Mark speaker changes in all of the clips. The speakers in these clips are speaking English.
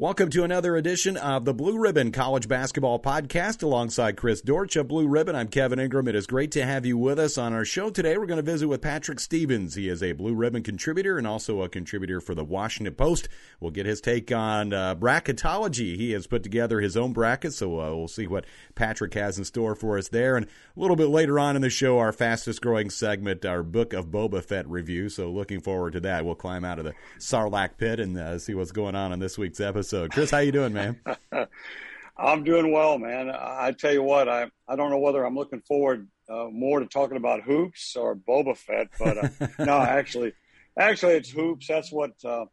Speaker 1: Welcome to another edition of the Blue Ribbon College Basketball Podcast alongside Chris Dortch of Blue Ribbon. I'm Kevin Ingram. It is great to have you with us on our show today. We're going to visit with Patrick Stevens. He is a Blue Ribbon contributor and also a contributor for the Washington Post. We'll get his take on uh, bracketology. He has put together his own bracket, so uh, we'll see what Patrick has in store for us there. And a little bit later on in the show, our fastest growing segment, our Book of Boba Fett review. So looking forward to that. We'll climb out of the Sarlacc pit and uh, see what's going on in this week's episode episode. Chris, how you doing, man?
Speaker 2: I'm doing well, man. I tell you what, I I don't know whether I'm looking forward uh, more to talking about hoops or Boba Fett, but uh, no, actually, actually, it's hoops. That's what uh,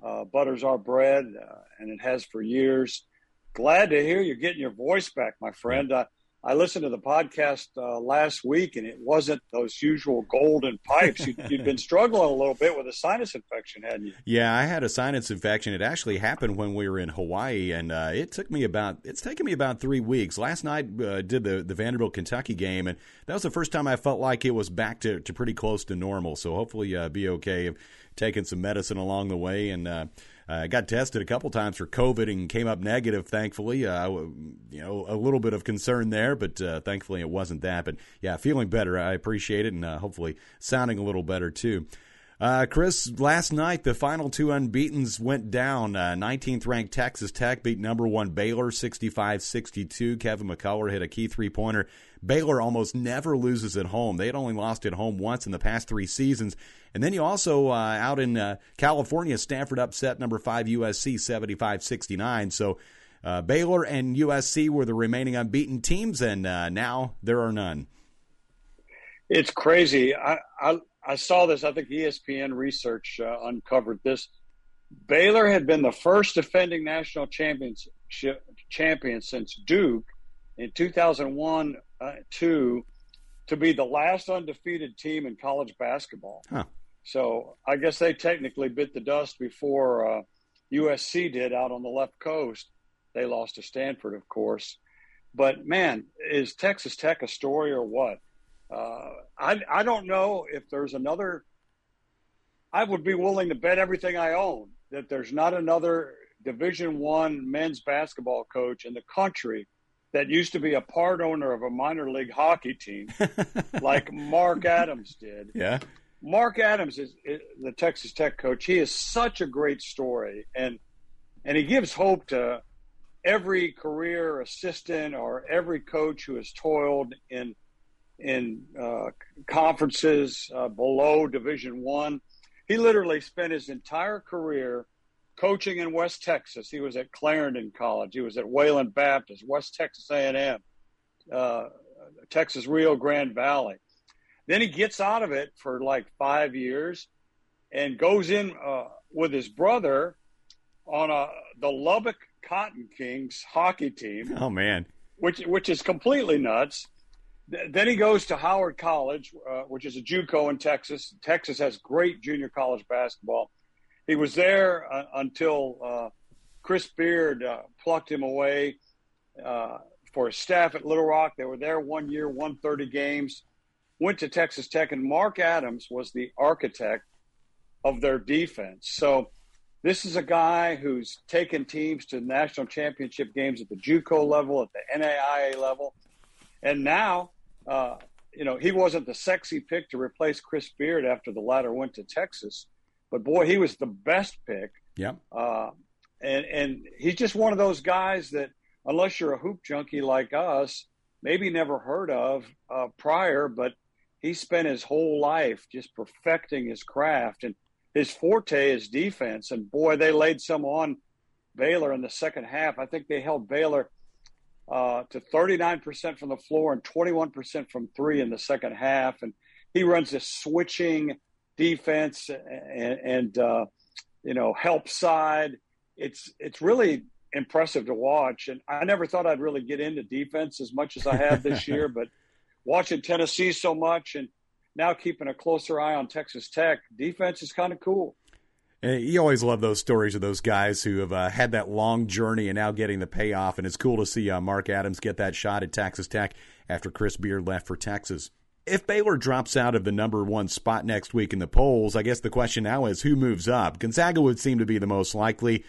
Speaker 2: uh butters our bread, uh, and it has for years. Glad to hear you're getting your voice back, my friend. Uh, I listened to the podcast uh, last week, and it wasn't those usual golden pipes. You, had been struggling a little bit with a sinus infection, hadn't you?
Speaker 1: Yeah, I had a sinus infection. It actually happened when we were in Hawaii, and uh, it took me about it's taken me about three weeks. Last night, uh, did the the Vanderbilt Kentucky game, and that was the first time I felt like it was back to, to pretty close to normal. So hopefully, uh, be okay. I've taken some medicine along the way, and uh, I uh, got tested a couple times for COVID and came up negative. Thankfully, uh, you know, a little bit of concern there, but uh, thankfully it wasn't that. But yeah, feeling better. I appreciate it, and hopefully sounding a little better too. Uh, Chris, last night the final two unbeaten's went down. Uh, 19th ranked Texas Tech beat number one Baylor 65 62. Kevin McCullar hit a key three pointer. Baylor almost never loses at home. They had only lost at home once in the past three seasons. And then you also, uh, out in uh, California, Stanford upset number five USC 75 69. So uh, Baylor and USC were the remaining unbeaten teams, and uh, now there are none.
Speaker 2: It's crazy. I, I I saw this. I think ESPN research uh, uncovered this. Baylor had been the first defending national championship champion since Duke in 2001 uh, two to be the last undefeated team in college basketball. Huh. So I guess they technically bit the dust before uh, USC did out on the left coast. They lost to Stanford, of course. But man, is Texas Tech a story or what? Uh, I I don't know if there's another. I would be willing to bet everything I own that there's not another Division One men's basketball coach in the country that used to be a part owner of a minor league hockey team, like Mark Adams did.
Speaker 1: Yeah.
Speaker 2: Mark Adams is, is, the Texas Tech coach. He is such a great story, and and he gives hope to every career assistant or every coach who has toiled in in uh, conferences uh, below Division One. He literally spent his entire career coaching in West Texas. He was at Clarendon College. He was at Wayland Baptist, West Texas A&M, uh, Texas Rio Grande Valley. Then he gets out of it for like five years and goes in uh, with his brother on a the Lubbock Cotton Kings hockey team.
Speaker 1: Oh man,
Speaker 2: which which is completely nuts. Then he goes to Howard College, uh, which is a JUCO in Texas. Texas has great junior college basketball. He was there uh, until uh, Chris Beard uh, plucked him away uh, for his staff at Little Rock. They were there one year, won 30 games, went to Texas Tech, and Mark Adams was the architect of their defense. So this is a guy who's taken teams to national championship games at the JUCO level, at the NAIA level, and now uh, you know, he wasn't the sexy pick to replace Chris Beard after the latter went to Texas, but boy, he was the best pick.
Speaker 1: Yeah.
Speaker 2: Uh, and and he's just one of those guys that, unless you're a hoop junkie like us, maybe never heard of uh, prior, but he spent his whole life just perfecting his craft and his forte is defense. And boy, they laid some on Baylor in the second half. I think they held Baylor uh, to 39% from the floor and 21% from three in the second half. And he runs this switching defense and, and uh, you know, help side. It's, it's really impressive to watch. And I never thought I'd really get into defense as much as I have this year, but watching Tennessee so much and now keeping a closer eye on Texas Tech, defense is kind of cool.
Speaker 1: And You always love those stories of those guys who have uh, had that long journey and now getting the payoff. And it's cool to see uh, Mark Adams get that shot at Texas Tech after Chris Beard left for Texas. If Baylor drops out of the number one spot next week in the polls, I guess the question now is who moves up? Gonzaga would seem to be the most likely.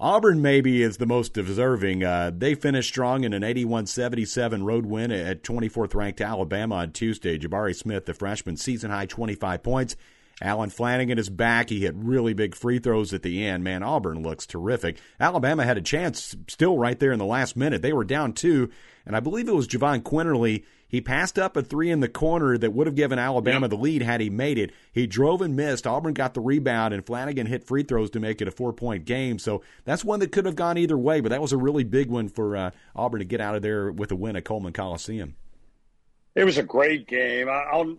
Speaker 1: Auburn maybe is the most deserving. Uh, they finished strong in an 81-77 road win at 24th ranked Alabama on Tuesday. Jabari Smith, the freshman, season high 25 points. Allen Flanigan is back. He hit really big free throws at the end. Man, Auburn looks terrific. Alabama had a chance still right there in the last minute. They were down two, and I believe it was Jahvon Quinerly. He passed up a three in the corner that would have given Alabama yep. the lead had he made it. He drove and missed. Auburn got the rebound, and Flanigan hit free throws to make it a four point game. So that's one that could have gone either way, but that was a really big one for uh, Auburn to get out of there with a win at Coleman Coliseum.
Speaker 2: It was a great game. I'll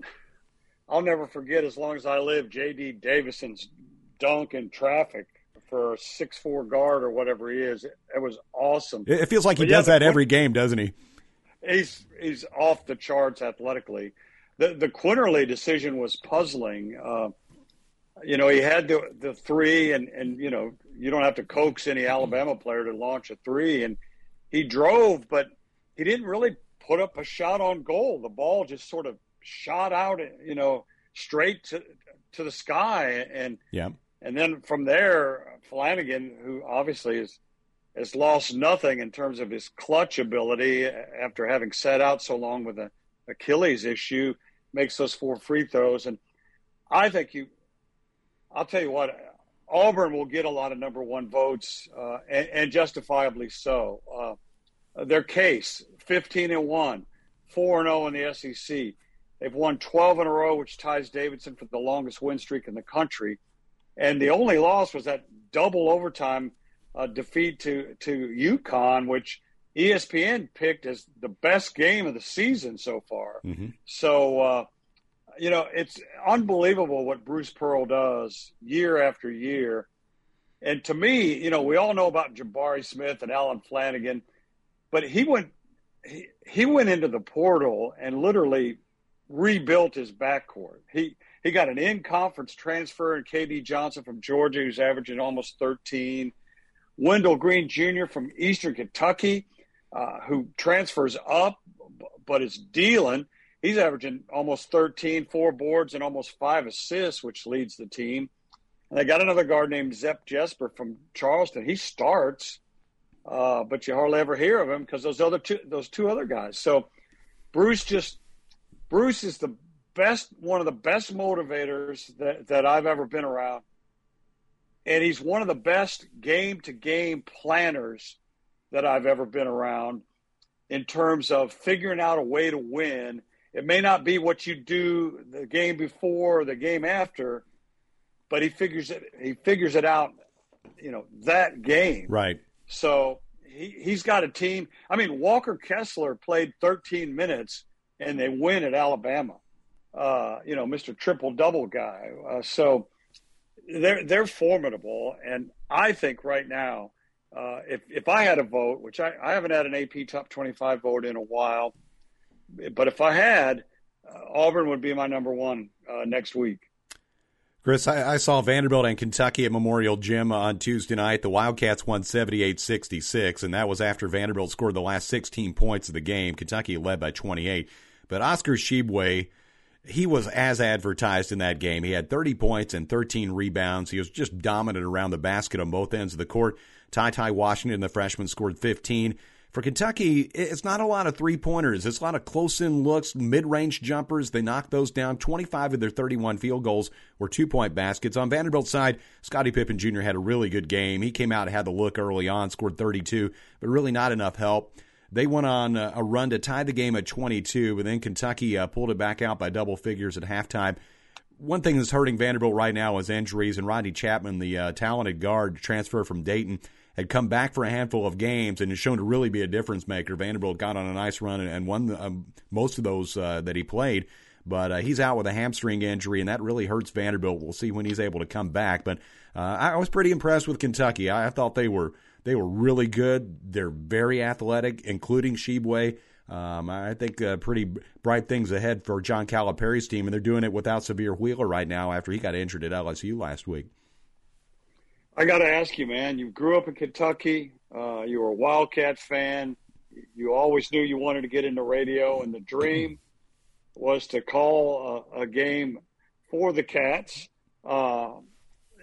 Speaker 2: I'll never forget as long as I live J.D. Davison's dunk in traffic for a six four guard or whatever he is. It, was awesome.
Speaker 1: It feels like he but does yeah, that every game, doesn't he?
Speaker 2: He's he's off the charts athletically. The the Quinerly decision was puzzling. Uh, you know, he had the the three, and and you know, you don't have to coax any Alabama player to launch a three, and he drove, but he didn't really put up a shot on goal. The ball just sort of shot out, you know, straight to to the sky, and
Speaker 1: yeah,
Speaker 2: and then from there, Flanigan, who obviously is has lost nothing in terms of his clutch ability after having sat out so long with an Achilles issue, makes those four free throws, and I think you. I'll tell you what, Auburn will get a lot of number one votes, uh, and, and, justifiably so. Uh, their case, fifteen and one, four and zero oh in the SEC. They've won 12 in a row, which ties Davidson for the longest win streak in the country. And the only loss was that double overtime uh, defeat to to UConn, which ESPN picked as the best game of the season so far. Mm-hmm. So, uh, you know, it's unbelievable what Bruce Pearl does year after year. And to me, you know, we all know about Jabari Smith and Allen Flanigan, but he went he, he went into the portal and literally rebuilt his backcourt. He he got an in-conference transfer in KD Johnson from Georgia, who's averaging almost 13. Wendell Green Jr. from Eastern Kentucky, uh, who transfers up but is dealing. He's averaging almost 13, four boards and almost five assists, which leads the team. And they got another guard named Zep Jasper from Charleston. He starts, uh, but you hardly ever hear of him because those other two, those two other guys. So Bruce just Bruce is the best, one of the best motivators that, that I've ever been around. And he's one of the best game to game planners that I've ever been around in terms of figuring out a way to win. It may not be what you do the game before or the game after, but he figures it he figures it out, you know, that game.
Speaker 1: Right.
Speaker 2: So he, he's got a team. I mean, Walker Kessler played 13 minutes and they win at Alabama. Uh, you know, Mr. Triple Double guy. Uh, so they're they're formidable, and I think right now, uh, if if I had a vote, which I, I haven't had an AP Top Twenty Five vote in a while, but if I had, uh, Auburn would be my number one uh, next week.
Speaker 1: Chris, I, I, saw Vanderbilt and Kentucky at Memorial Gym on Tuesday night. The Wildcats won 78 66, and that was after Vanderbilt scored the last 16 points of the game. Kentucky led by 28. But Oscar Tshiebwe, he was as advertised in that game. He had 30 points and 13 rebounds. He was just dominant around the basket on both ends of the court. Ty Ty Washington, the freshman, scored 15. For Kentucky, it's not a lot of three pointers. It's a lot of close in looks, mid range jumpers. They knocked those down. 25 of their 31 field goals were two point baskets. On Vanderbilt's side, Scottie Pippen Jr. had a really good game. He came out had the look early on, scored 32, but really not enough help. They went on a run to tie the game at 22, but then Kentucky uh, pulled it back out by double figures at halftime. One thing that's hurting Vanderbilt right now is injuries, and Rodney Chatman, the uh, talented guard transfer from Dayton, had come back for a handful of games and has shown to really be a difference maker. Vanderbilt got on a nice run and, won the, um, most of those uh, that he played. But uh, he's out with a hamstring injury, and that really hurts Vanderbilt. We'll see when he's able to come back. But uh, I was pretty impressed with Kentucky. I, I thought they were they were really good. They're very athletic, including Tshiebwe. Um, I think uh, pretty bright things ahead for John Calipari's team, and they're doing it without Sahvir Wheeler right now after he got injured at LSU last week.
Speaker 2: I got to ask you, man. You grew up in Kentucky. Uh, you were a Wildcats fan. You always knew you wanted to get into radio, and the dream was to call a, a game for the Cats. Uh,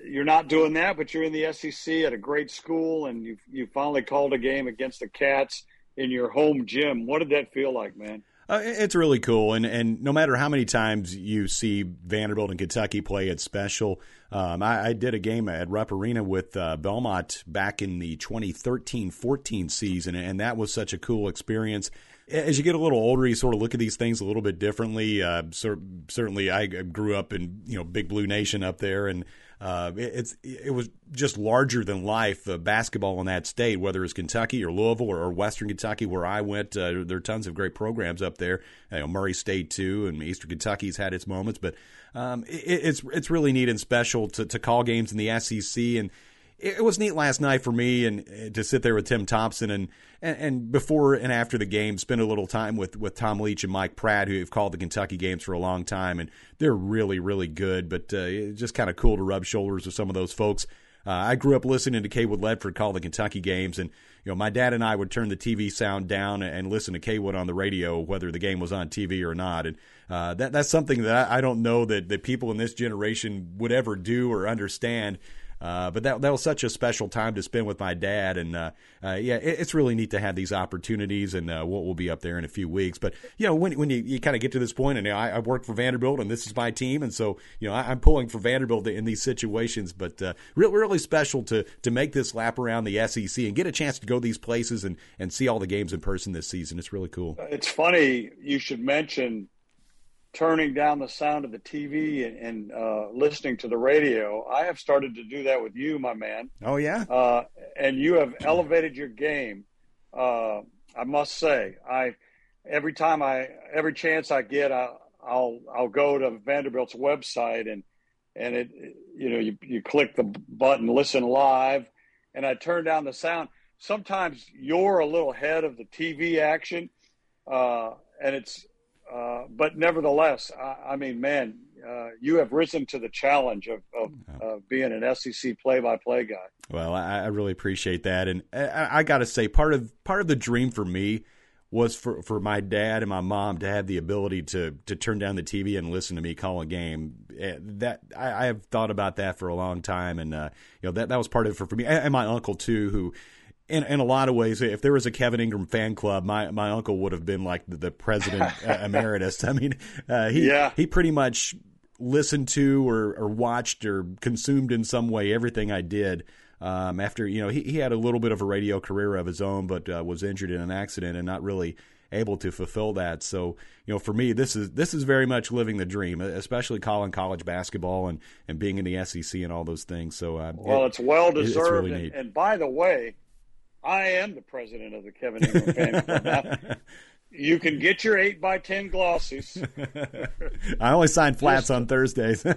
Speaker 2: you're not doing that, but you're in the SEC at a great school, and you you finally called a game against the Cats in your home gym. What did that feel like, man?
Speaker 1: Uh, it's really cool, and and no matter how many times you see Vanderbilt and Kentucky play, it's special. Um, I, I, did a game at Rupp Arena with uh, Belmont back in the 2013-14 season, and that was such a cool experience. As you get a little older, you sort of look at these things a little bit differently. Uh, certainly, I grew up in you know Big Blue Nation up there, and uh, it, it's it was just larger than life uh, basketball in that state, whether it's Kentucky or Louisville or, or Western Kentucky, where I went. Uh, there are tons of great programs up there. You know, Murray State too, and Eastern Kentucky's had its moments, but um, it, it's it's really neat and special to, to call games in the SEC and it was neat last night for me and uh, to sit there with Tim Thompson and, and, and before and after the game spend a little time with with Tom Leach and Mike Pratt who have called the Kentucky games for a long time and they're really really good but uh, just kind of cool to rub shoulders with some of those folks. Uh, I grew up listening to Cawood Ledford call the Kentucky games and you know my dad and I would turn the TV sound down and listen to Cawood on the radio whether the game was on TV or not and uh, that that's something that I, I don't know that that people in this generation would ever do or understand. Uh, but that that was such a special time to spend with my dad, and uh, uh, yeah, it, it's really neat to have these opportunities, and uh, we'll, we'll, be up there in a few weeks. But you know, when when you, you kind of get to this point, and you know, I, I work for Vanderbilt, and this is my team, and so you know, I, am pulling for Vanderbilt in these situations. But uh, really, really special to to make this lap around the SEC and get a chance to go these places and and see all the games in person this season. It's really cool.
Speaker 2: It's funny you should mention turning down the sound of the TV and, and uh, listening to the radio. I have started to do that with you, my man.
Speaker 1: Oh yeah,
Speaker 2: uh, and you have elevated your game. Uh, I must say, I every time I every chance I get, I, will I'll go to Vanderbilt's website and and it you know you you click the button listen live, and I turn down the sound. Sometimes you're a little ahead of the TV action, uh, and it's uh, but nevertheless, I, I mean, man, uh, you have risen to the challenge of, of uh, being an SEC play-by-play guy.
Speaker 1: Well, I, I really appreciate that, and I, I got to say, part of part of the dream for me was for, for my dad and my mom to have the ability to to turn down the TV and listen to me call a game. Eh, that I, I have thought about that for a long time, and uh, you know that that was part of it for, for me and, and my uncle too, who in, in a lot of ways, if there was a Kevin Ingram fan club, my, my uncle would have been like the, the president uh, emeritus. I mean, uh, he yeah. he pretty much listened to or, or watched or consumed in some way everything I did. Um, after you know, he, he had a little bit of a radio career of his own, but uh, was injured in an accident and not really able to fulfill that. So, you know, for me, this is this is very much living the dream, especially calling college basketball and, and being in the SEC and all those things. So, uh,
Speaker 2: well, it, it's well deserved. Really and, and, by the way, I am the president of the Kevin Ingram fan club. Now, you can get your eight by ten glossies.
Speaker 1: I only sign flats Just, on Thursdays. but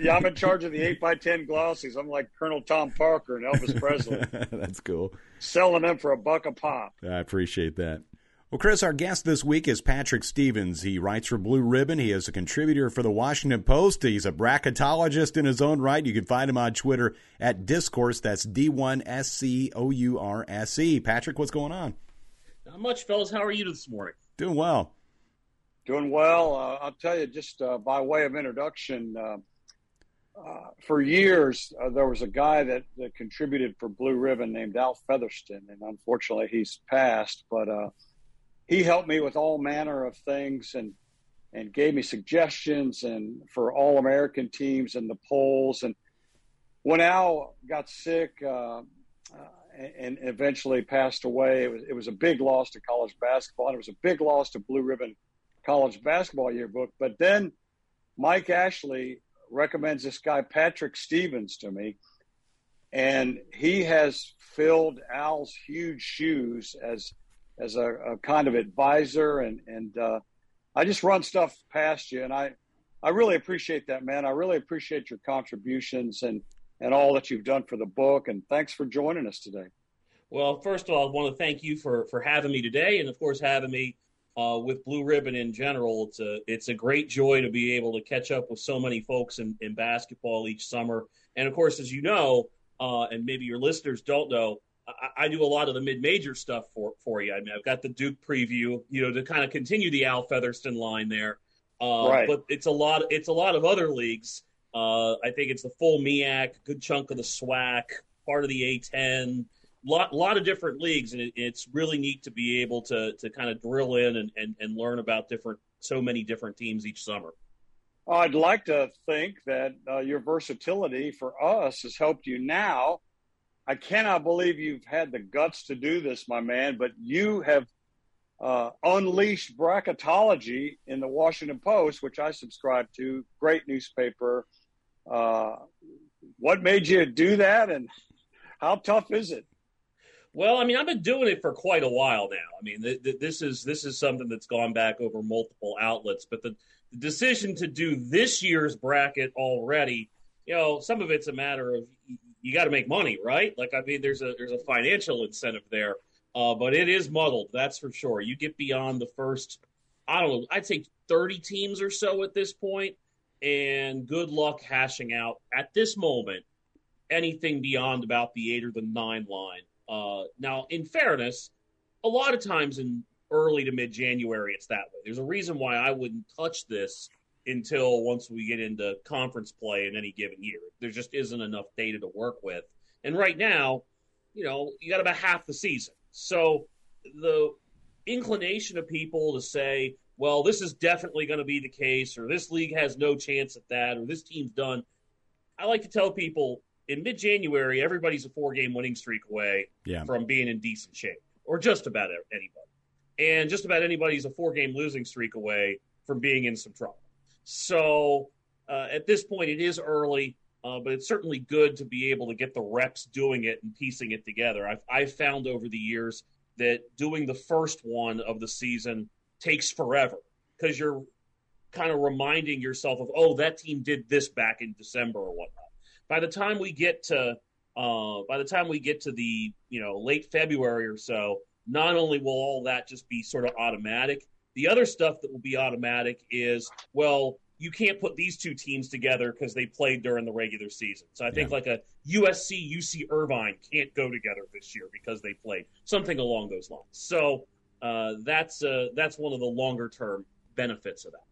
Speaker 2: yeah, I'm in charge of the eight by ten glossies. I'm like Colonel Tom Parker and Elvis Presley.
Speaker 1: That's cool.
Speaker 2: Selling them for a buck a pop.
Speaker 1: I appreciate that. Well, Chris, our guest this week is Patrick Stevens. He writes for Blue Ribbon. He is a contributor for the Washington Post. He's a bracketologist in his own right. You can find him on Twitter at Discourse. That's D one S C O U R S E. Patrick, what's going on?
Speaker 3: Not much, fellas. How are you this morning?
Speaker 1: Doing well.
Speaker 2: Doing well. Uh, I'll tell you, just uh, by way of introduction, uh, uh for years uh, there was a guy that, that contributed for Blue Ribbon named Al Featherston, and unfortunately he's passed. But uh, he helped me with all manner of things and and gave me suggestions and for all American teams and the polls. And when Al got sick uh, uh, and eventually passed away, it was it was a big loss to college basketball, and it was a big loss to Blue Ribbon College Basketball Yearbook. But then Mike Ashley recommends this guy Patrick Stevens to me, and he has filled Al's huge shoes as as a, a kind of advisor, and and uh, I just run stuff past you, and I I really appreciate that, man. I really appreciate your contributions and and all that you've done for the book, and thanks for joining us today.
Speaker 3: Well, first of all, I want to thank you for for having me today, and of course having me uh, with Blue Ribbon in general. It's a it's a great joy to be able to catch up with so many folks in, in basketball each summer. And of course, as you know, uh, and maybe your listeners don't know, I, I do a lot of the mid-major stuff for for you. I mean, I've got the Duke preview, you know, to kind of continue the Al Featherston line there. Uh, right. But it's a lot. It's a lot of other leagues, Uh, I think it's the full MIAC, good chunk of the SWAC, part of the A10, lot lot of different leagues, and it, it's really neat to be able to to kind of drill in and, and, and learn about different so many different teams each summer.
Speaker 2: I'd like to think that uh, your versatility for us has helped you now. I cannot believe you've had the guts to do this, my man, but you have uh, unleashed bracketology in the Washington Post, which I subscribe to. Great newspaper. Uh, what made you do that, and how tough is it?
Speaker 3: Well, I mean, I've been doing it for quite a while now. I mean, th- th- this is this is something that's gone back over multiple outlets, but the, the decision to do this year's bracket already, you know, some of it's a matter of you got to make money, right? Like, I mean, there's a there's a financial incentive there, uh, but it is muddled, that's for sure. You get beyond the first, I don't know, I'd say 30 teams or so at this point, and good luck hashing out at this moment anything beyond about the eight or the nine line. Uh, now, in fairness, a lot of times in early to mid January, it's that way. There's a reason why I wouldn't touch this until once we get into conference play in any given year. There just isn't enough data to work with. And right now, you know, you got about half the season. So the inclination of people to say, well, this is definitely going to be the case, or this league has no chance at that, or this team's done. I like to tell people in mid January, everybody's a four game winning streak away
Speaker 1: yeah.
Speaker 3: from being in decent shape, or just about anybody. And just about anybody's a four game losing streak away from being in some trouble. So uh, at this point, it is early, uh, but it's certainly good to be able to get the reps doing it and piecing it together. I've, I've found over the years that doing the first one of the season takes forever because you're kind of reminding yourself of, oh, that team did this back in December or whatnot by the time we get to uh, by the time we get to the you know late February or so, not only will all that just be sort of automatic, the other stuff that will be automatic is well, you can't put these two teams together because they played during the regular season. So I think yeah. like a USC UC Irvine can't go together this year because they played something along those lines. So uh, that's uh, that's one of the longer term benefits of that.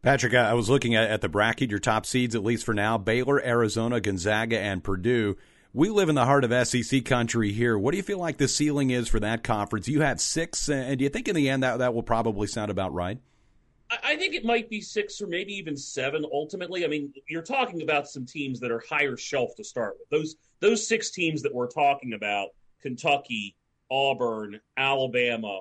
Speaker 1: Patrick, I was looking at, at the bracket, your top seeds, at least for now Baylor, Arizona, Gonzaga, and Purdue. We live in the heart of SEC country here. What do you feel like the ceiling is for that conference? You have six, and do you think in the end that, that will probably sound about right?
Speaker 3: I think it might be six or maybe even seven ultimately. I mean, you're talking about some teams that are higher shelf to start with. Those those six teams that we're talking about, Kentucky, Auburn, Alabama,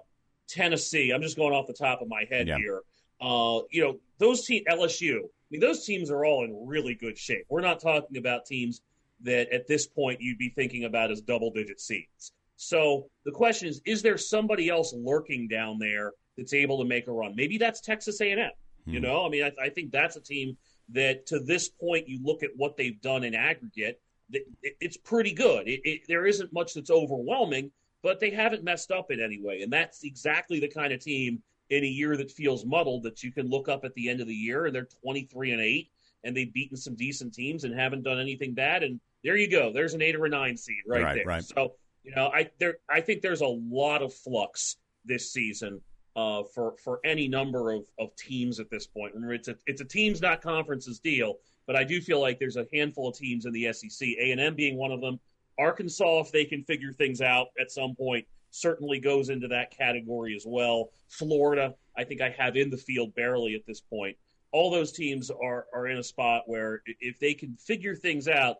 Speaker 3: Tennessee. I'm just going off the top of my head yeah. here. Uh, you know, those teams, LSU, I mean, those teams are all in really good shape. We're not talking about teams that at this point you'd be thinking about as double digit seeds. So the question is, is there somebody else lurking down there that's able to make a run? Maybe that's Texas A&M. Hmm. You know, I mean, I, I, think that's a team that to this point, you look at what they've done in aggregate, it, it, it's pretty good. It, there isn't much that's overwhelming, but they haven't messed up in any way. And that's exactly the kind of team in a year that feels muddled that you can look up at the end of the year and they're 23 and 8 and they've beaten some decent teams and haven't done anything bad and there you go there's an 8 or a 9 seed right, right there right. so you know i there i think there's a lot of flux this season uh, for for any number of, of teams at this point. Remember, it's a it's a teams not conferences deal, but I do feel like there's a handful of teams in the SEC, A and M being one of them. Arkansas, if they can figure things out at some point, certainly goes into that category as well. Florida, I think I have in the field barely at this point. All those teams are are in a spot where if they can figure things out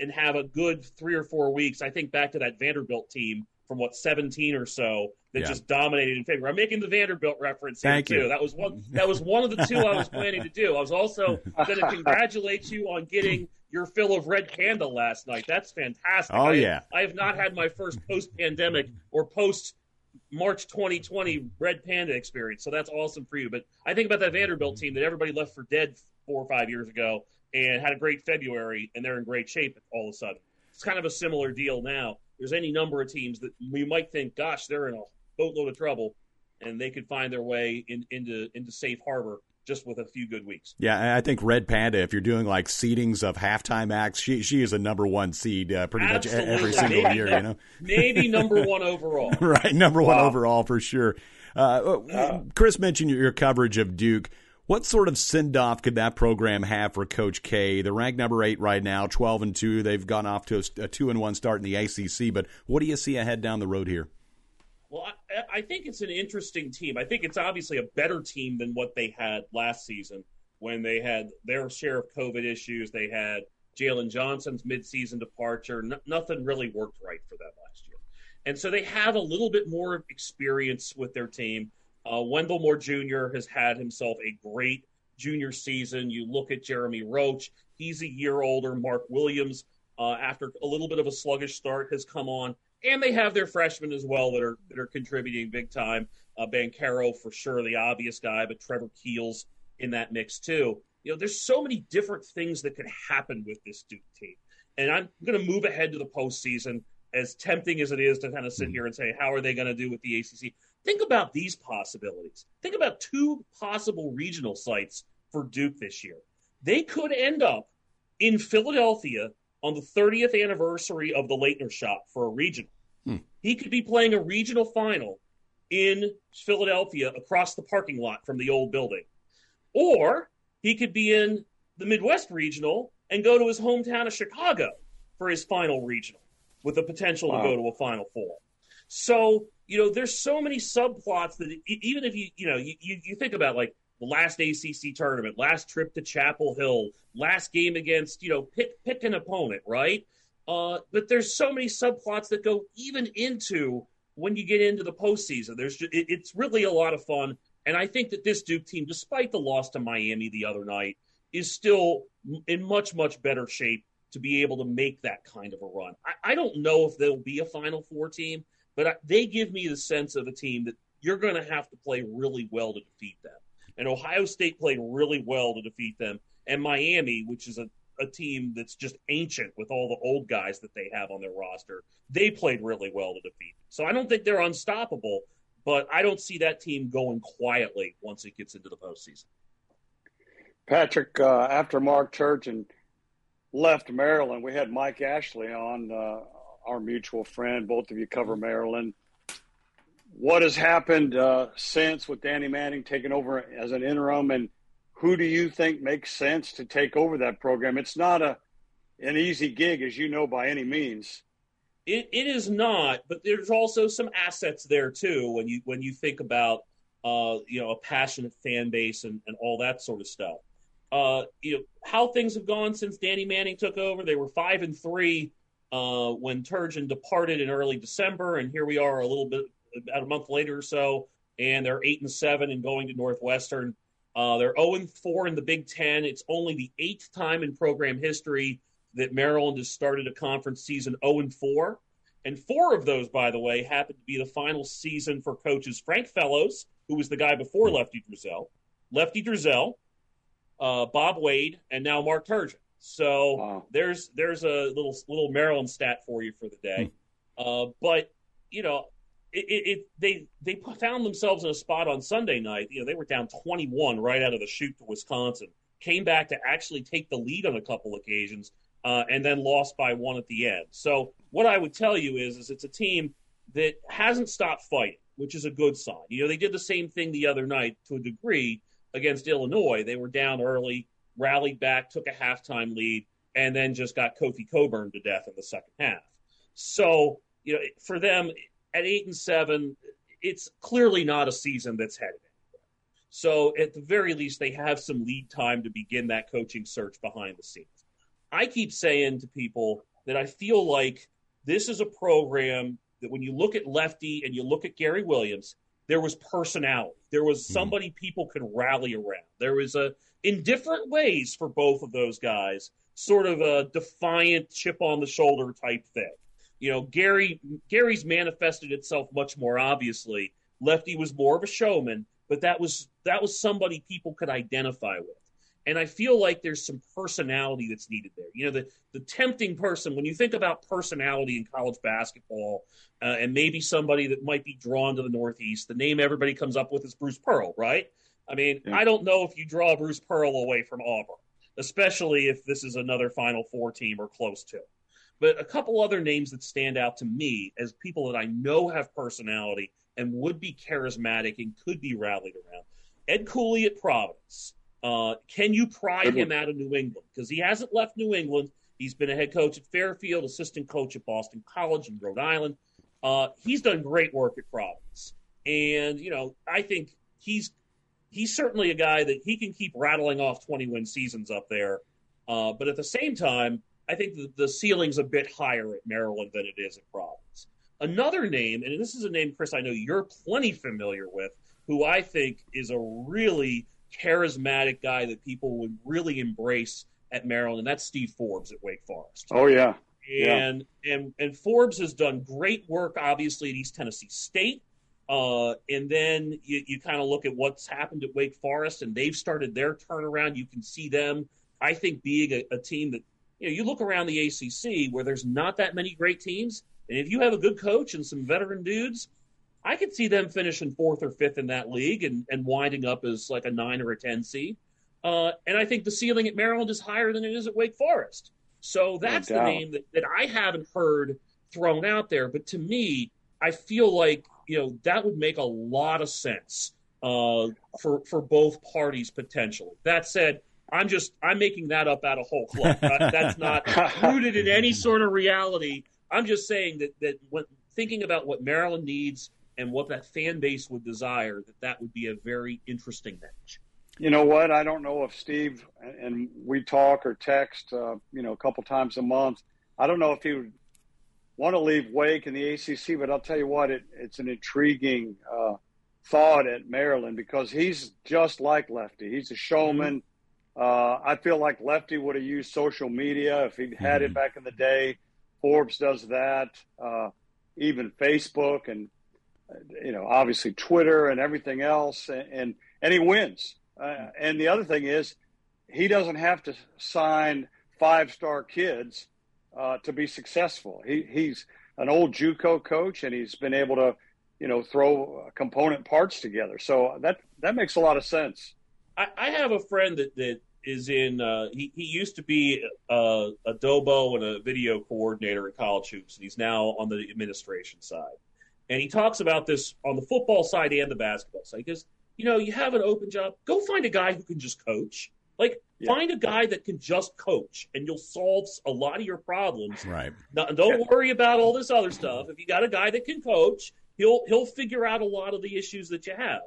Speaker 3: and have a good three or four weeks, I think back to that Vanderbilt team from what 17 or so that yeah. just dominated in favor. I'm making the Vanderbilt reference here too.
Speaker 1: You.
Speaker 3: That was one. That was one of the two I was planning to do. I was also going to congratulate you on getting your fill of red panda last night. That's fantastic.
Speaker 1: Oh
Speaker 3: I,
Speaker 1: yeah.
Speaker 3: I have not had my first post pandemic or post March 2020 red panda experience. So that's awesome for you. But I think about that Vanderbilt team that everybody left for dead four or five years ago and had a great February and they're in great shape all of a sudden. It's kind of a similar deal now. There's any number of teams that we might think, gosh, they're in a boatload of trouble and they could find their way in, into into safe harbor just with a few good weeks.
Speaker 1: Yeah, I think Red Panda, if you're doing like seedings of halftime acts, she she is a number one seed uh, pretty
Speaker 3: Absolutely.
Speaker 1: much every single
Speaker 3: maybe,
Speaker 1: year. You know,
Speaker 3: maybe number one overall.
Speaker 1: right, number wow. one overall for sure. Uh, uh, Chris mentioned your coverage of Duke. What sort of send off could that program have for Coach K? They're ranked number eight right now, twelve and two. They've gone off to a, a two and one start in the ACC. But what do you see ahead down the road here?
Speaker 3: Well, I, I think it's an interesting team. I think it's obviously a better team than what they had last season when they had their share of COVID issues. They had Jalen Johnson's midseason departure. nothing really worked right for them last year. And so they have a little bit more experience with their team. Uh, Wendell Moore Jr. has had himself a great junior season. You look at Jeremy Roach, he's a year older. Mark Williams, uh, after a little bit of a sluggish start, has come on. And they have their freshmen as well that are that are contributing big time. Uh, Banchero, for sure, the obvious guy, but Trevor Keels in that mix too. You know, there's so many different things that could happen with this Duke team. And I'm going to move ahead to the postseason, as tempting as it is to kind of sit mm-hmm. here and say, how are they going to do with the ACC? Think about these possibilities. Think about two possible regional sites for Duke this year. They could end up in Philadelphia on the 30th anniversary of the Laettner Shop for a regional. Hmm. He could be playing a regional final in Philadelphia across the parking lot from the old building. Or he could be in the Midwest regional and go to his hometown of Chicago for his final regional with the potential wow. to go to a final four. So you know, there's so many subplots that even if you, you know, you, you think about like the last ACC tournament, last trip to Chapel Hill, last game against, you know, pick pick an opponent, right? Uh, but there's so many subplots that go even into when you get into the postseason. There's just, it, it's really a lot of fun, and I think that this Duke team, despite the loss to Miami the other night, is still in much much better shape to be able to make that kind of a run. I, I don't know if they'll be a Final Four team. But they give me the sense of a team that you're going to have to play really well to defeat them. And Ohio State played really well to defeat them. And Miami, which is a, a team that's just ancient with all the old guys that they have on their roster, they played really well to defeat. So I don't think they're unstoppable, but I don't see that team going quietly once it gets into the postseason.
Speaker 2: Patrick, uh, after Mark Turgeon left Maryland, we had Mike Ashley on uh, our mutual friend. Both of you cover Maryland. What has happened uh, since with Danny Manning taking over as an interim, and who do you think makes sense to take over that program? It's not a an easy gig, as you know, by any means.
Speaker 3: It, it is not, but there's also some assets there too. When you when you think about uh, you know a passionate fan base and, and all that sort of stuff. Uh, you know how things have gone since Danny Manning took over. They were five and three uh, when Turgeon departed in early December, and here we are a little bit about a month later or so, and they're eight and seven and going to Northwestern. Uh, they're 0 and 4 in the Big Ten. It's only the eighth time in program history that Maryland has started a conference season 0 and 4. And four of those, by the way, happened to be the final season for coaches Frank Fellows, who was the guy before Lefty Driesell, Lefty Driesell, uh, Bob Wade, and now Mark Turgeon. So wow. there's there's a little little Maryland stat for you for the day. Hmm. Uh, but you know, it, it, they they found themselves in a spot on Sunday night. You know, they were down 21 right out of the chute to Wisconsin. Came back to actually take the lead on a couple occasions, uh, and then lost by one at the end. So what I would tell you is, is it's a team that hasn't stopped fighting, which is a good sign. You know, they did the same thing the other night to a degree against Illinois. They were down early rallied back, took a halftime lead, and then just got Kofi Cockburn to death in the second half. So, you know, for them at eight and seven, it's clearly not a season that's headed anywhere. So, at the very least, they have some lead time to begin that coaching search behind the scenes. I keep saying to people that I feel like this is a program that when you look at Lefty and you look at Gary Williams, there was personality. There was mm-hmm. somebody people could rally around. There was a in different ways for both of those guys, sort of a defiant chip on the shoulder type thing. You know, Gary Gary's manifested itself much more obviously. Lefty was more of a showman, but that was that was somebody people could identify with. And I feel like there's some personality that's needed there. You know, the the tempting person when you think about personality in college basketball, uh, and maybe somebody that might be drawn to the Northeast. The name everybody comes up with is Bruce Pearl, right? I mean, yeah. I don't know if you draw Bruce Pearl away from Auburn, especially if this is another Final Four team or close to. But a couple other names that stand out to me as people that I know have personality and would be charismatic and could be rallied around. Ed Cooley at Providence. Uh, can you pry him out of New England? Because he hasn't left New England. He's been a head coach at Fairfield, assistant coach at Boston College in Rhode Island. Uh, he's done great work at Providence, and you know I think he's he's certainly a guy that he can keep rattling off 20 win seasons up there. Uh, but at the same time, I think the, the ceiling's a bit higher at Maryland than it is at Providence. Another name, and this is a name, Chris, I know you're plenty familiar with, who I think is a really charismatic guy that people would really embrace at Maryland, and that's Steve Forbes at Wake Forest.
Speaker 2: Oh yeah.
Speaker 3: And yeah. and and Forbes has done great work, obviously at East Tennessee State. Uh, and then you, you kind of look at what's happened at Wake Forest, and they've started their turnaround. You can see them, I think, being a, a team that you know. You look around the ACC where there's not that many great teams, and if you have a good coach and some veteran dudes, I could see them finishing fourth or fifth in that league and, and winding up as like a nine or a 10 seed. Uh, and I think the ceiling at Maryland is higher than it is at Wake Forest. So that's no the name that, that I haven't heard thrown out there. But to me, I feel like, you know, that would make a lot of sense uh, for, for both parties potentially. That said, I'm just I'm making that up out of whole cloth. that's not rooted in any sort of reality. I'm just saying that that when thinking about what Maryland needs and what that fan base would desire, that that would be a very interesting match.
Speaker 2: You know what? I don't know if Steve and we talk or text, uh, you know, a couple times a month. I don't know if he would want to leave Wake in the ACC, but I'll tell you what, it, it's an intriguing uh, thought at Maryland because he's just like Lefty. He's a showman. Mm-hmm. Uh, I feel like Lefty would have used social media if he'd had mm-hmm. it back in the day. Forbes does that, uh, even Facebook and you know, obviously Twitter and everything else, and and, and he wins. Uh, and the other thing is, he doesn't have to sign five star kids uh, to be successful. He he's an old JUCO coach, and he's been able to, you know, throw component parts together. So that that makes a lot of sense.
Speaker 3: I, I have a friend that that is in. Uh, he he used to be a, a Dobo and a video coordinator at College Hoops, and he's now on the administration side. And he talks about this on the football side and the basketball side. He goes, you know, you have an open job, go find a guy who can just coach. Like, yeah. find a guy that can just coach, and you'll solve a lot of your problems.
Speaker 1: Right.
Speaker 3: Don't yeah. worry about all this other stuff. If you got a guy that can coach, he'll he'll figure out a lot of the issues that you have.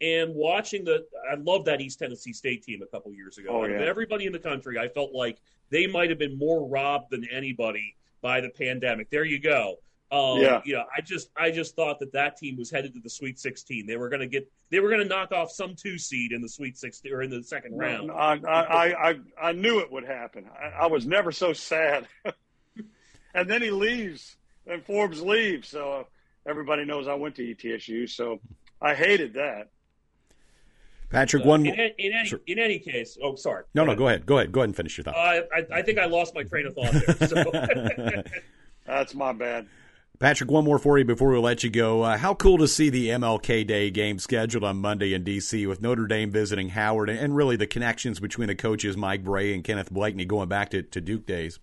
Speaker 3: And watching the, I love that East Tennessee State team a couple years ago. Oh, yeah. Everybody in the country, I felt like they might have been more robbed than anybody by the pandemic. There you go. Um, yeah. You know, I just I just thought that that team was headed to the Sweet 16. They were going to get they were going to knock off some two seed in the Sweet 16 or in the second round.
Speaker 2: I, I, I I knew it would happen. I, I was never so sad. and then he leaves, and Forbes leaves. So everybody knows I went to ETSU. So I hated that.
Speaker 1: Patrick, one
Speaker 3: in, in, any sure. in any case. Oh, sorry.
Speaker 1: No, no, go ahead. Go ahead. Go ahead and finish your thought.
Speaker 3: Uh, I, I think I lost my train of thought there. So.
Speaker 2: That's my bad.
Speaker 1: Patrick, one more for you before we let you go. Uh, how cool to see the MLK Day game scheduled on Monday in D.C. with Notre Dame visiting Howard and really the connections between the coaches Mike Brey and Kenneth Blakeney going back to, to Duke days.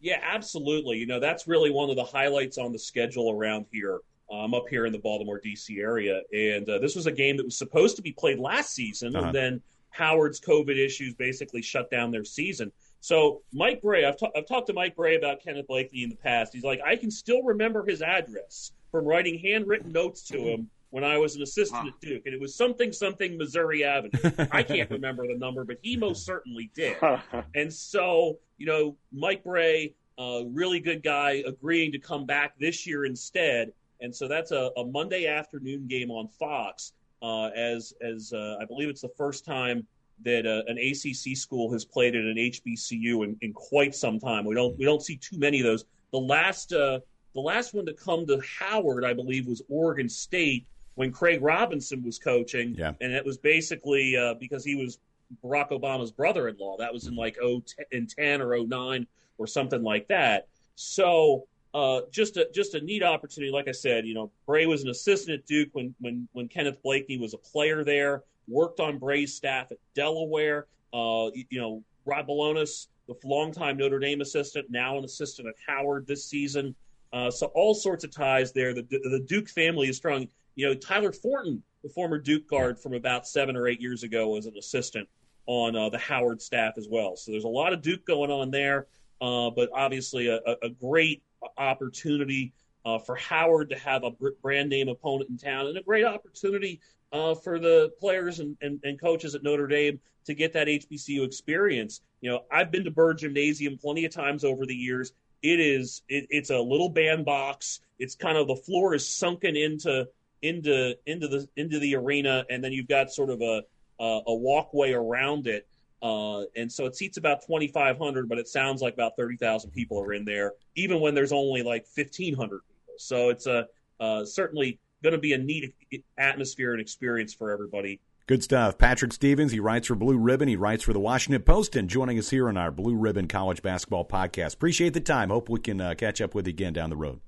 Speaker 3: Yeah, absolutely. You know, that's really one of the highlights on the schedule around here. I'm up here in the Baltimore, D.C. area. And uh, this was a game that was supposed to be played last season, uh-huh. and then Howard's COVID issues basically shut down their season. So Mike Brey, I've, ta- I've talked to Mike Brey about Kenneth Blakeney in the past. He's like, I can still remember his address from writing handwritten notes to him when I was an assistant huh. at Duke, and it was something something Missouri Avenue. I can't remember the number, but he most certainly did. and so, you know, Mike Brey, uh, really good guy, agreeing to come back this year instead. And so that's a, a Monday afternoon game on Fox. Uh, as as uh, I believe it's the first time that uh, an ACC school has played at an HBCU in, in quite some time. We don't we don't see too many of those. The last uh, the last one to come to Howard, I believe, was Oregon State when Craig Robinson was coaching,
Speaker 1: yeah.
Speaker 3: and it was basically uh, because he was Barack Obama's brother-in-law. That was in like oh in ten or 09 or something like that. So uh, just a just a neat opportunity. Like I said, you know, Brey was an assistant at Duke when when when Kenneth Blakeney was a player there worked on Brey's staff at Delaware. Uh, you know, Rob Balanis, the longtime Notre Dame assistant, now an assistant at Howard this season. Uh, so all sorts of ties there. The, the Duke family is strong. You know, Tyler Thornton, the former Duke guard from about seven or eight years ago, was an assistant on uh, the Howard staff as well. So there's a lot of Duke going on there, uh, but obviously a, a great opportunity uh, for Howard to have a brand name opponent in town, and a great opportunity uh, for the players and, and, and, coaches at Notre Dame to get that HBCU experience. You know, I've been to Burr Gymnasium plenty of times over the years. It is it, it's a little bandbox. It's kind of the floor is sunken into into into the into the arena, and then you've got sort of a a, a walkway around it. Uh, and so it seats about 2,500, but it sounds like about 30,000 people are in there, even when there's only like 1,500 people. So it's a uh, certainly going to be a neat atmosphere and experience for everybody.
Speaker 1: Good stuff. Patrick Stevens, he writes for Blue Ribbon. He writes for the Washington Post and joining us here on our Blue Ribbon College Basketball Podcast. Appreciate the time. Hope we can uh, catch up with you again down the road.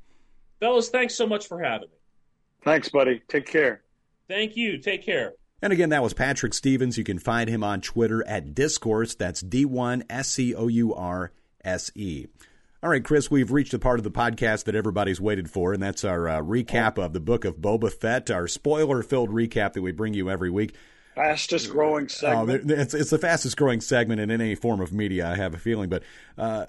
Speaker 3: Fellas, thanks so much for having me.
Speaker 2: Thanks, buddy. Take care.
Speaker 3: Thank you. Take care.
Speaker 1: And again, that was Patrick Stevens. You can find him on Twitter at D1scourse. That's D1 S C O U R S E. All right, Chris, we've reached the part of the podcast that everybody's waited for, and that's our uh, recap of the book of Boba Fett, our spoiler filled recap that we bring you every week.
Speaker 2: Fastest growing oh, segment.
Speaker 1: Oh, it's, it's the fastest growing segment in any form of media, I have a feeling. But uh,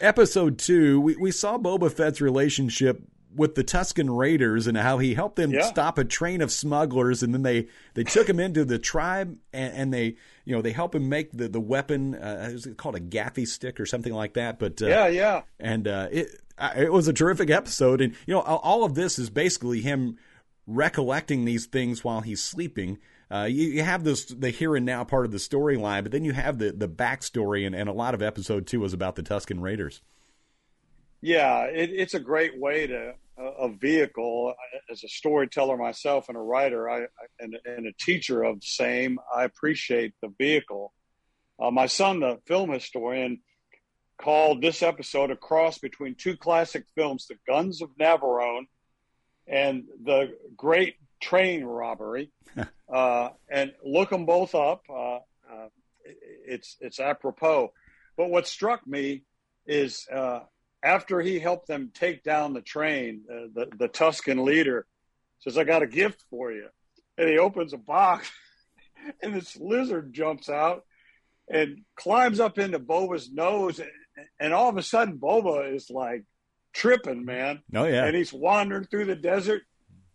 Speaker 1: episode two, we, we saw Boba Fett's relationship with the Tusken Raiders and how he helped them yeah. stop a train of smugglers, and then they they took him into the tribe and, and, they you know they help him make the the weapon. Uh, is it called a gaffi stick or something like that? But
Speaker 2: uh, yeah, yeah,
Speaker 1: and uh, it it was a terrific episode, and you know all of this is basically him recollecting these things while he's sleeping. Uh, you, you, have this the here and now part of the storyline, but then you have the the backstory, and, and a lot of episode two was about the Tusken Raiders.
Speaker 2: Yeah, it, it's a great way to a vehicle as a storyteller myself and a writer I, and, and, a teacher of same i appreciate the vehicle. Uh, my son the film historian called this episode a cross between two classic films the guns of navarone and the great train robbery. Uh, and look them both up uh, uh it's it's apropos. But what struck me is uh, after he helped them take down the train, uh, the, the Tusken leader says, I got a gift for you. And he opens a box, and this lizard jumps out and climbs up into Boba's nose. And, and all of a sudden, Boba is like tripping, man.
Speaker 1: Oh, yeah.
Speaker 2: And he's wandering through the desert,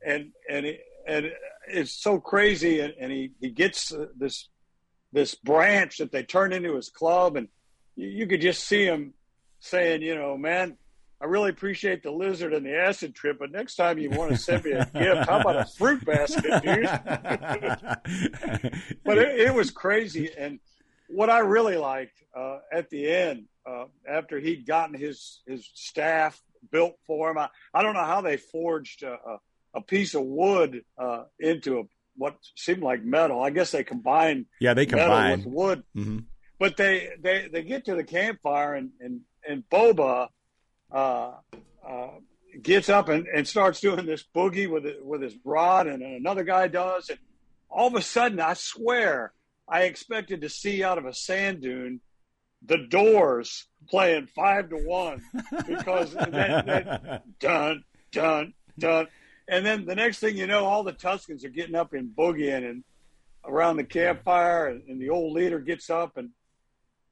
Speaker 2: and, and, he, and it's so crazy. And, and he, he gets uh, this, this branch that they turn into his club, and you, you could just see him saying, you know, man, I really appreciate the lizard and the acid trip, but next time you want to send me a gift, how about a fruit basket, dude? but it, it, was crazy. And what I really liked uh, at the end, uh, after he'd gotten his his staff built for him, I, I don't know how they forged a, a, a piece of wood uh, into a, what seemed like metal. I guess they combined
Speaker 1: yeah they combined
Speaker 2: with wood. Mm-hmm. But they, they, they get to the campfire and, and and Boba uh, uh, gets up and, and starts doing this boogie with with his rod, and another guy does, and all of a sudden, I swear, I expected to see out of a sand dune the Doors playing five to one because that, that dun dun dun, and then the next thing you know, all the Tuskens are getting up and boogieing and around the campfire, and, and the old leader gets up and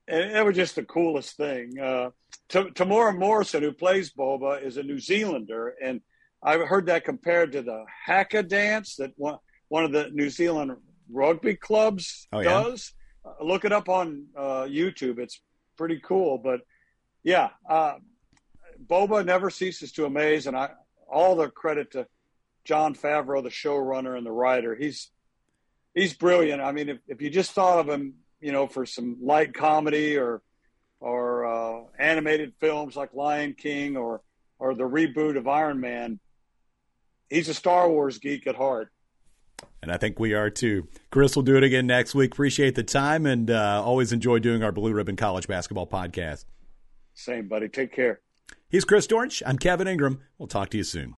Speaker 2: and it was just the coolest thing. Uh, T- Temuera Morrison, who plays Boba, is a New Zealander, and I've heard that compared to the Haka dance that one, one of the New Zealand rugby clubs oh, does. Yeah? Uh, look it up on uh, YouTube; it's pretty cool. But yeah, uh, Boba never ceases to amaze, and I all the credit to Jon Favreau, the showrunner and the writer. He's he's brilliant. I mean, if, if you just thought of him you know, for some light comedy or or uh, animated films like Lion King or or the reboot of Iron Man. He's a Star Wars geek at heart.
Speaker 1: And I think we are too. Chris will do it again next week. Appreciate the time and uh, always enjoy doing our Blue Ribbon College Basketball podcast.
Speaker 2: Same, buddy. Take care.
Speaker 1: He's Chris Dortch. I'm Kevin Ingram. We'll talk to you soon.